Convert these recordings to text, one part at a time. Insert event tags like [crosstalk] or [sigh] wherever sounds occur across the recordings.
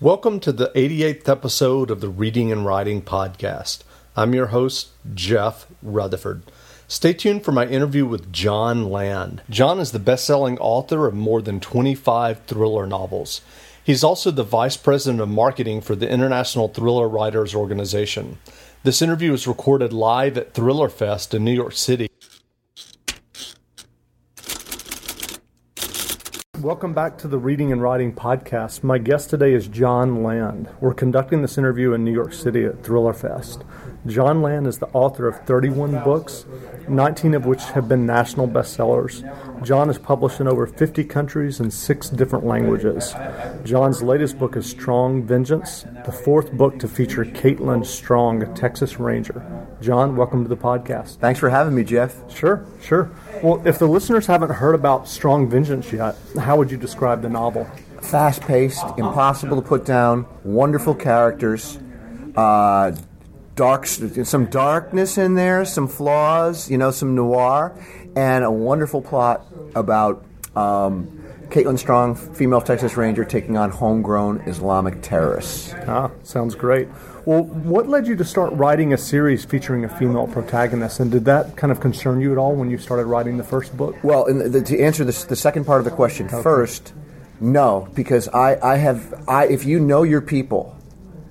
Welcome to the 88th episode of the Reading and Writing Podcast. I'm your host, Jeff Rutherford. Stay tuned for my interview with Jon Land. Jon is the best selling author of more than 25 thriller novels. He's also the Vice President of Marketing for the International Thriller Writers Organization. This interview was recorded live at Thriller Fest in New York City. Welcome back to the Reading and Writing Podcast. My guest today is Jon Land. We're conducting this interview in New York City at Thriller Fest. Jon Land is the author of 31 books, 19 of which have been national bestsellers. Jon is published in over 50 countries in six different languages. Jon's latest book is Strong Vengeance, the fourth book to feature Caitlin Strong, a Texas Ranger. Jon, welcome to the podcast. Thanks for having me, Jeff. Sure, sure. Well, if the listeners haven't heard about Strong Vengeance yet, how would you describe the novel? Fast paced, impossible to put down, wonderful characters, uh, dark, some darkness in there, some flaws, you know, some noir, and a wonderful plot about um, Caitlin Strong, female Texas Ranger, taking on homegrown Islamic terrorists. Ah, sounds great. Well, what led you to start writing a series featuring a female protagonist, and did that kind of concern you at all when you started writing the first book? Well, the, to answer this, the second part of the question okay. first, no, because I, I have, I, if you know your people,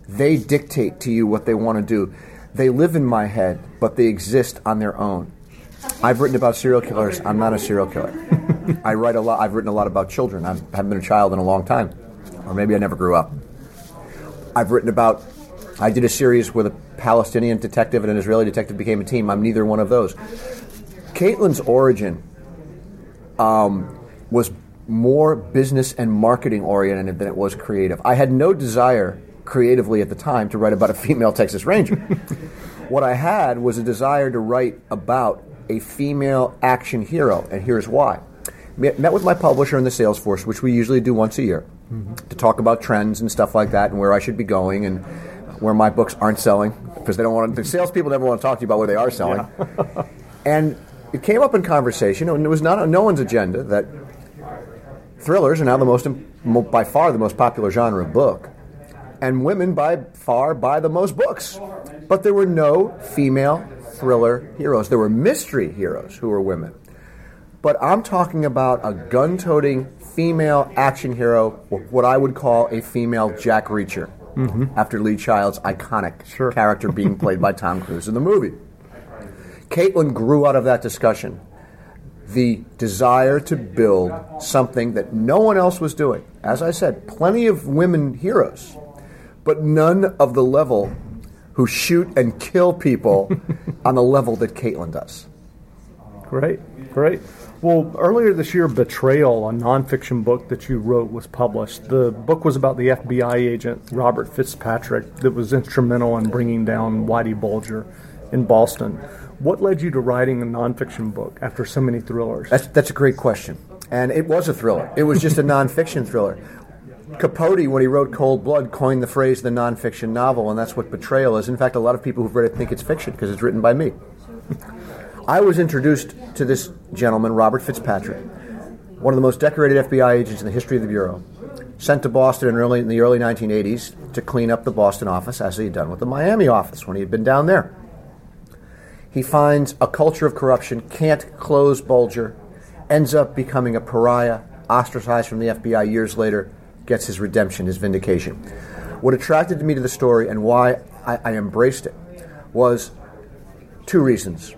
they dictate to you what they want to do. They live in my head, but they exist on their own. I've written about serial killers. I'm not a serial killer. I write a lot. I've written a lot about children. I haven't been a child in a long time, or maybe I never grew up. I've written about. I did a series with a Palestinian detective and an Israeli detective became a team. I'm neither one of those. Caitlin's origin um, was more business and marketing oriented than it was creative. I had no desire creatively at the time to write about a [laughs] female Texas Ranger. what I had was a desire to write about a female action hero, and here's why. Met with my publisher in the sales force, which we usually do once a year, mm-hmm. to talk about trends and stuff like that, and where I should be going, and where my books aren't selling, because they don't want to, the salespeople never want to talk to you about where they are selling. Yeah. [laughs] and it came up in conversation, and it was not on no one's agenda that thrillers are now the most, by far, the most popular genre of book and women by far buy the most books. But there were no female thriller heroes. There were mystery heroes who were women. But I'm talking about a gun toting female action hero, what I would call a female Jack Reacher, mm-hmm. after Lee Child's iconic sure. character being played by Tom Cruise in the movie. Caitlin grew out of that discussion the desire to build something that no one else was doing. As I said, plenty of women heroes but none of the level who shoot and kill people [laughs] on the level that Caitlin does. Great, great. Well, earlier this year, Betrayal, a nonfiction book that you wrote, was published. The book was about the FBI agent Robert Fitzpatrick that was instrumental in bringing down Whitey Bulger in Boston. What led you to writing a nonfiction book after so many thrillers? That's, that's a great question. And it was a thriller. It was just a [laughs] nonfiction thriller. Capote, when he wrote Cold Blood, coined the phrase the nonfiction novel, and that's what Betrayal is. In fact, a lot of people who've read it think it's fiction because it's written by me. [laughs] I was introduced to this gentleman, Robert Fitzpatrick, one of the most decorated FBI agents in the history of the Bureau, sent to Boston in, early, in the early 1980s to clean up the Boston office as he had done with the Miami office when he had been down there. He finds a culture of corruption, can't close Bulger, ends up becoming a pariah, ostracized from the FBI years later, gets his redemption, his vindication. What attracted me to the story and why I, I embraced it was two reasons.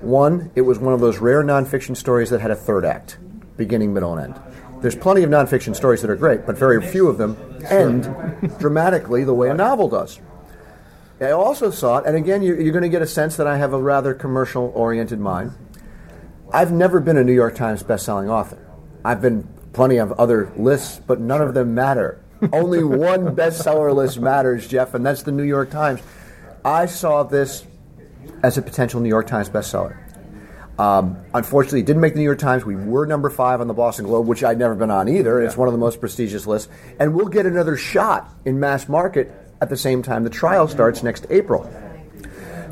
One, it was one of those rare nonfiction stories that had a third act, beginning, middle, and end. There's plenty of nonfiction stories that are great, but very few of them end dramatically the way a novel does. I also saw it, and again, you're, you're going to get a sense that I have a rather commercial oriented mind. I've never been a New York Times bestselling author. I've been plenty of other lists, but none of them matter. Only [laughs] one bestseller list matters, Jeff, and that's the New York Times. I saw this as a potential New York Times bestseller. Um, unfortunately, it didn't make the New York Times. We were number five on the Boston Globe, which I'd never been on either. Yeah. It's one of the most prestigious lists. And we'll get another shot in mass market at the same time the trial starts next April.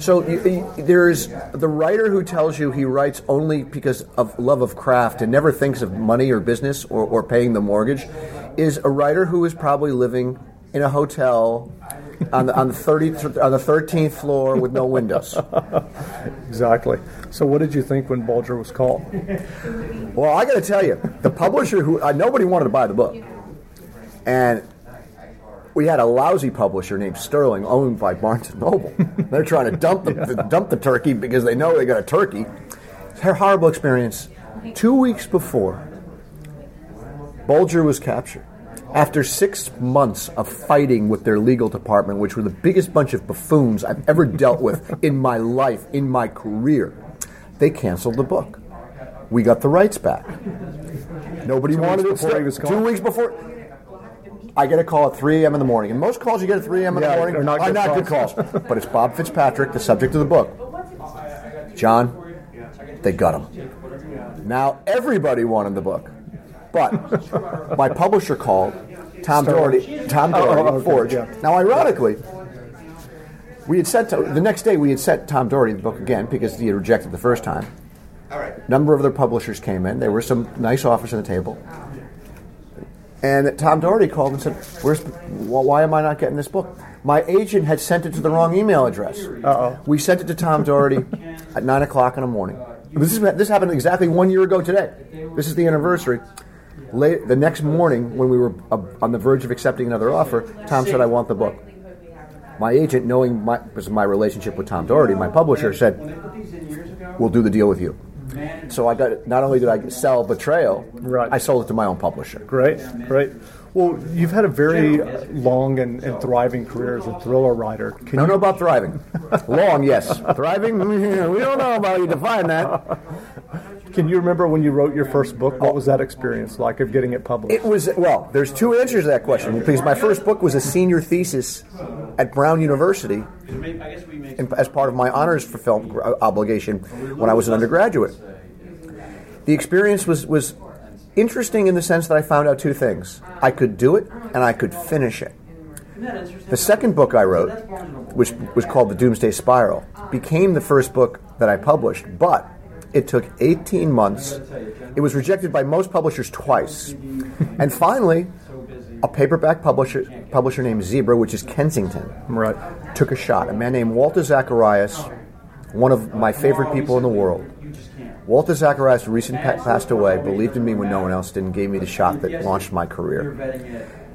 So there's the writer who tells you he writes only because of love of craft and never thinks of money or business or, or paying the mortgage is a writer who is probably living in a hotel on the on the thirty on the thirteenth floor with no windows. [laughs] Exactly. So, what did you think when Bulger was called? Well, I got to tell you, the publisher who uh, nobody wanted to buy the book, and we had a lousy publisher named Sterling, owned by Barnes and Noble. [laughs] They're trying to dump the, the- dump the turkey because they know they got a turkey. It's a horrible experience. Two weeks before, Bulger was captured. After six months of fighting with their legal department, which were the biggest bunch of buffoons I've ever [laughs] dealt with in my life, in my career, they canceled the book. We got the rights back. Nobody Two wanted it. before he was Two weeks before. I get a call at 3 a.m. in the morning. And most calls you get at 3 a.m. in Yeah, the morning they're not good not good calls. calls. but it's Bob Fitzpatrick, the subject of the book. Jon, they got him. Now everybody wanted the book. But my publisher called, Tom Doherty, Tom Oh, Doherty, oh, okay, Forge. yeah. Now, ironically, we had sent to, the next day we had sent Tom Doherty the book again because he had rejected the first time. All right. number of other publishers came in. There were some nice offers on the table. And Tom Doherty called and said, "Where's? wh- Why am I not getting this book?" My agent had sent it to the wrong email address. Uh-oh. We sent it to Tom Doherty at nine o'clock in the morning. This is this happened exactly one year ago today. This is the anniversary. Late, the next morning, when we were uh, on the verge of accepting another offer, Tom said, "I want the book." My agent, knowing my, was my relationship with Tom Doherty, my publisher said, "We'll do the deal with you." So I got. Not only did I sell Betrayal, Right. I sold it to my own publisher. Great, great. Well, you've had a very long and, and thriving career as a thriller writer. Can I don't know about thriving. [laughs] Long, yes. Thriving, [laughs] we don't know about how you define that. Can you remember when you wrote your first book? What oh. was that experience like of getting it published? It was well. There's two answers to that question because my first book was a senior thesis at Brown University, in, as part of my honors for film uh, obligation when I was an undergraduate. The experience was was interesting in the sense that I found out two things: I could do it and I could finish it. The second book I wrote, which was called The Doomsday Spiral, became the first book that I published, but it took 18 months. It was rejected by most publishers twice. and finally, a paperback publisher, publisher named Zebra, which is Kensington, right. took a shot. A man named Walter Zacharius, one of my favorite people in the world. Walter Zacharius recently pa- passed away, believed in me when no one else did, and gave me the shot that launched my career.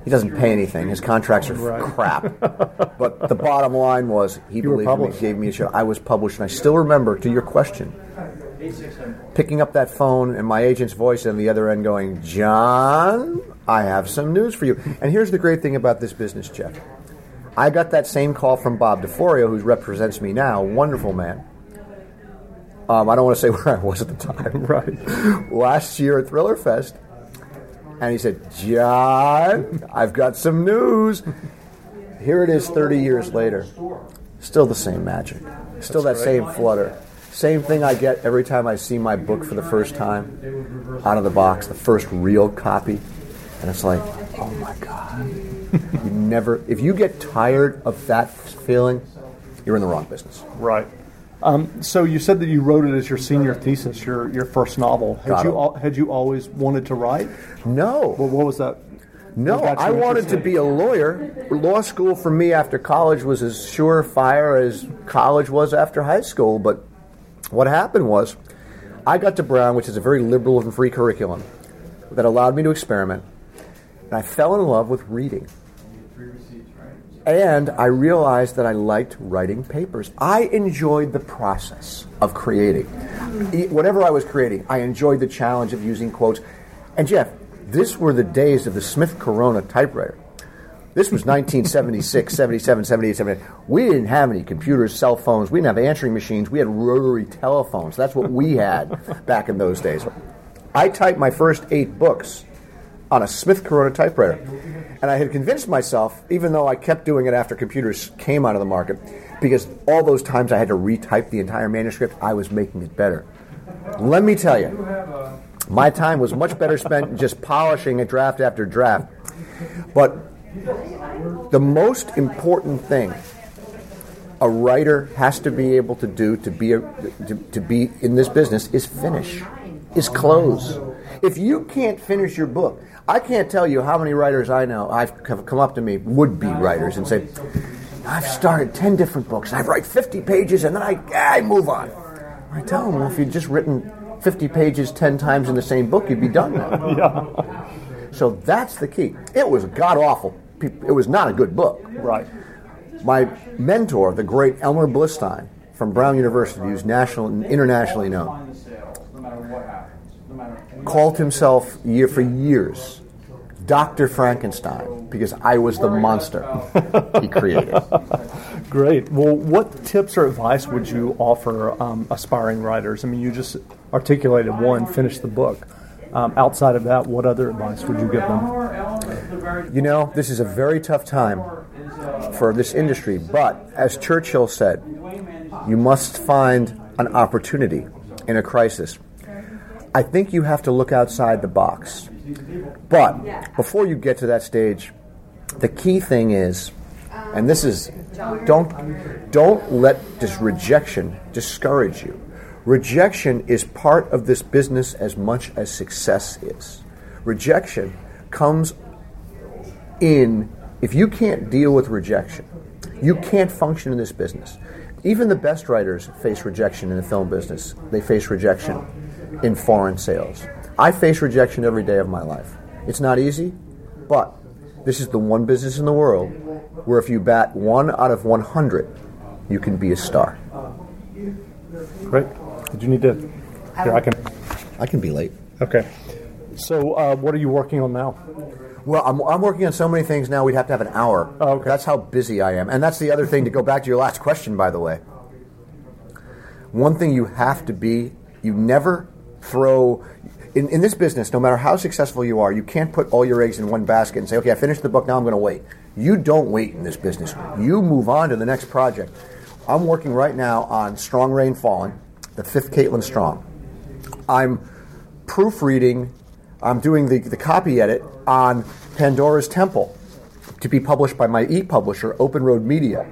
He doesn't pay anything. His contracts are Right. crap. [laughs] but the bottom line was he You believed in me, gave me a shot. I was published, and I still remember, to your question, picking up that phone and my agent's voice on the other end going, Jon, I have some news for you. And here's the great thing about this business, Jeff. I got that same call from Bob Diforio, who represents me now, wonderful man. Um, I don't want to say [laughs] where I was at the time. [laughs] Right. Last year at Thriller Fest. And he said, Jon, I've got some news. Here it is 30 years later. Still the same magic. Still that same flutter. Same thing I get every time I see my book for the first time out of the box, the first real copy. And it's like, oh my God. you [laughs] never, if you get tired of that feeling, you're in the wrong business. Right. Um, so you said that you wrote it as your senior thesis, your your first novel. Had Got you al- had you always wanted to write? No. Well, what was that? No, I wanted to be a lawyer. Law school for me after college was as surefire as college was after high school. But what happened was, I got to Brown, which is a very liberal and free curriculum that allowed me to experiment, and I fell in love with reading. And I realized that I liked writing papers. I enjoyed the process of creating. Whatever I was creating, I enjoyed the challenge of using quotes. And Jeff, this were the days of the Smith Corona typewriter. This was 1976, 77, 78, 79. We didn't have any computers, cell phones. We didn't have answering machines. We had rotary telephones. That's what we had [laughs] back in those days. I typed my first eight books on a Smith Corona typewriter. And I had convinced myself, even though I kept doing it after computers came out of the market, because all those times I had to retype the entire manuscript, I was making it better. Let me tell you, my time was much better spent just polishing a draft after draft. But the most important thing a writer has to be able to do to be a, to, to be in this business is finish, is close. If you can't finish your book, I can't tell you how many writers I know I've have come up to me, would be writers, and say, I've started 10 different books. I've write 50 pages and then I, I move on. I tell them, well, if you'd just written 50 pages 10 times in the same book, you'd be done now. [laughs] Yeah. So that's the key. It was god awful. It was not a good book. Right. My mentor, the great Elmer Blistein from Brown University, who's national and internationally known, called himself year for years Dr. Frankenstein because I was the monster [laughs] he created. Great. Well, what tips or advice would you offer um, aspiring writers? I mean, you just articulated one, finish the book. Um, outside of that, what other advice would you give them? You know, this is a very tough time for this industry, but as Churchill said, you must find an opportunity in a crisis. I think you have to look outside the box. But before you get to that stage, the key thing is, and this is, don't don't let this rejection discourage you. Rejection is part of this business as much as success is. Rejection comes in if you can't deal with rejection, you can't function in this business. Even the best writers face rejection in the film business. They face rejection in foreign sales. I face rejection every day of my life. It's not easy, but this is the one business in the world where if you bat one out of 100, you can be a star. Great. Did you need to? Here, I can. I can be late. Okay. So, uh, what are you working on now? Well, I'm, I'm working on so many things now, we'd have to have an hour. Oh, okay. That's how busy I am. And that's the other thing, to go back to your last question, by the way. One thing you have to be, you never throw. In, in this business, no matter how successful you are, you can't put all your eggs in one basket and say, okay, I finished the book, now I'm going to wait. You don't wait in this business. You move on to the next project. I'm working right now on Strong Rain Falling, the fifth Caitlin Strong. I'm proofreading, I'm doing the, the copy edit on Pandora's Temple to be published by my e publisher, Open Road Media,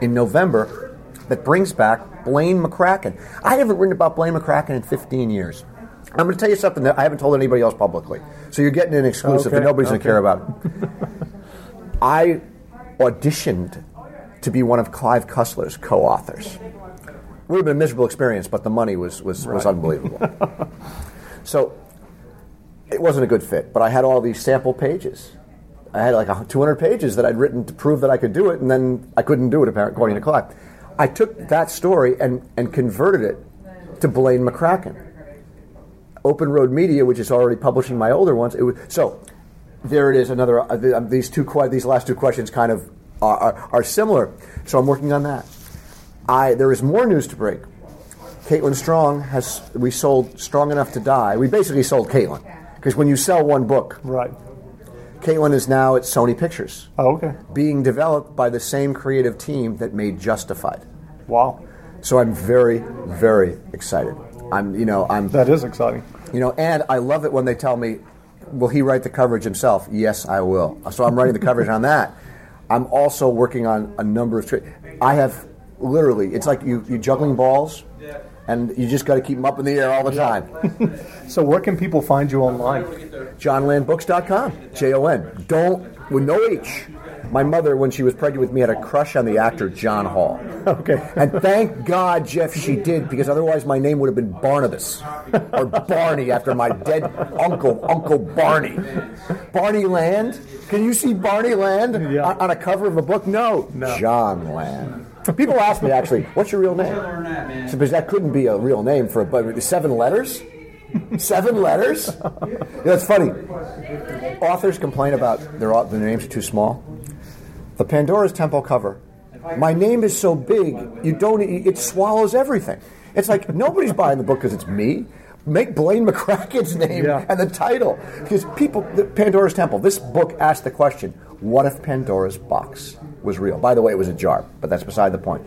in November that brings back Blaine McCracken. I haven't written about Blaine McCracken in 15 years. I'm going to tell you something that I haven't told anybody else publicly. So you're getting an exclusive Okay, that nobody's going to care about. I auditioned to be one of Clive Cussler's co-authors. It Would have been a miserable experience, but the money was was, was unbelievable. [laughs] so it wasn't a good fit. But I had all these sample pages. I had like 200 pages that I'd written to prove that I could do it, and then I couldn't do it, apparently, according to Clive. I took that story and, and converted it to Blaine McCracken. Open Road Media, which is already publishing my older ones. Was, so there it is. Another uh, um, these two these last two questions kind of are, are, are similar. So I'm working on that. I there is more news to break. Caitlin Strong has we sold Strong Enough to Die. We basically sold Caitlin because when you sell one book, Right. Caitlin is now at Sony Pictures, Oh, okay. being developed by the same creative team that made Justified. Wow. So I'm very very excited. I'm you know I'm That is exciting. you know, and I love it when they tell me, "Will he write the coverage himself?" Yes, I will. So I'm writing the coverage on that. I'm also working on a number of. Tri- I have literally. It's like you you juggling balls, and you just got to keep them up in the air all the time. [laughs] So, where can people find you online? JonLandBooks.com. J O N. Don't with no H. My mother, when she was pregnant with me, had a crush on the actor Jon Hall. [laughs] Okay. And thank God, Jeff, she did, because otherwise my name would have been Barnabas or Barney after my dead uncle, Uncle Barney. Barney Land? Can you see Barney Land Yeah. on, on a cover of a book? No. No. Jon Land. People ask me actually, what's your real name? So, because that couldn't be a real name for a but seven letters. Seven letters? You know, it's funny. Authors complain about their, au- their names are too small. The Pandora's Temple cover. My name is so big, you don't. It swallows everything. It's like nobody's buying the book because it's me. Make Blaine McCracken's name Yeah. and the title because people. The Pandora's Temple. This book asked the question: What if Pandora's box was real? By the way, it was a jar, but that's beside the point.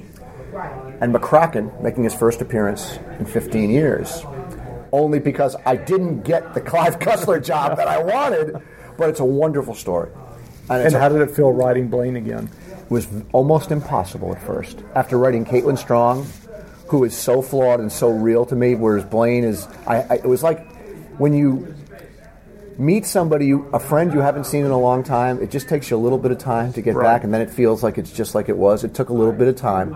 And McCracken making his first appearance in 15 years, only because I didn't get the Clive Cussler job that I wanted. But it's a wonderful story. And it's a- how did it feel writing Blaine again? It was almost impossible at first. After writing Caitlin Strong, who is so flawed and so real to me, whereas Blaine is, I, I, it was like when you meet somebody, you, a friend you haven't seen in a long time. It just takes you a little bit of time to get Right. back, and then it feels like it's just like it was. It took a little bit of time.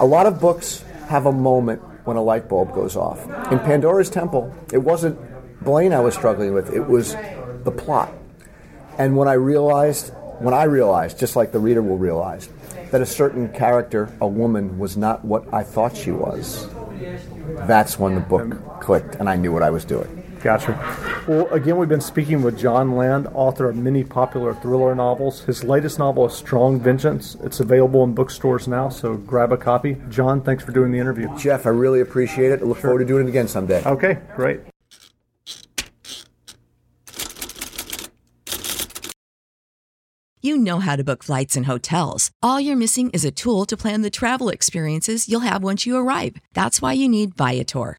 A lot of books have a moment when a light bulb goes off. In Pandora's Temple, it wasn't Blaine I was struggling with; it was the plot. And when I realized, when I realized, just like the reader will realize, that a certain character, a woman, was not what I thought she was, that's when the book clicked and I knew what I was doing. Gotcha. Well, again, we've been speaking with Jon Land, author of many popular thriller novels. His latest novel is Strong Vengeance. It's available in bookstores now, so grab a copy. Jon, thanks for doing the interview. Jeff, I really appreciate it. I look forward to doing it again someday. Okay, great. You know how to book flights and hotels. All you're missing is a tool to plan the travel experiences you'll have once you arrive. That's why you need Viator.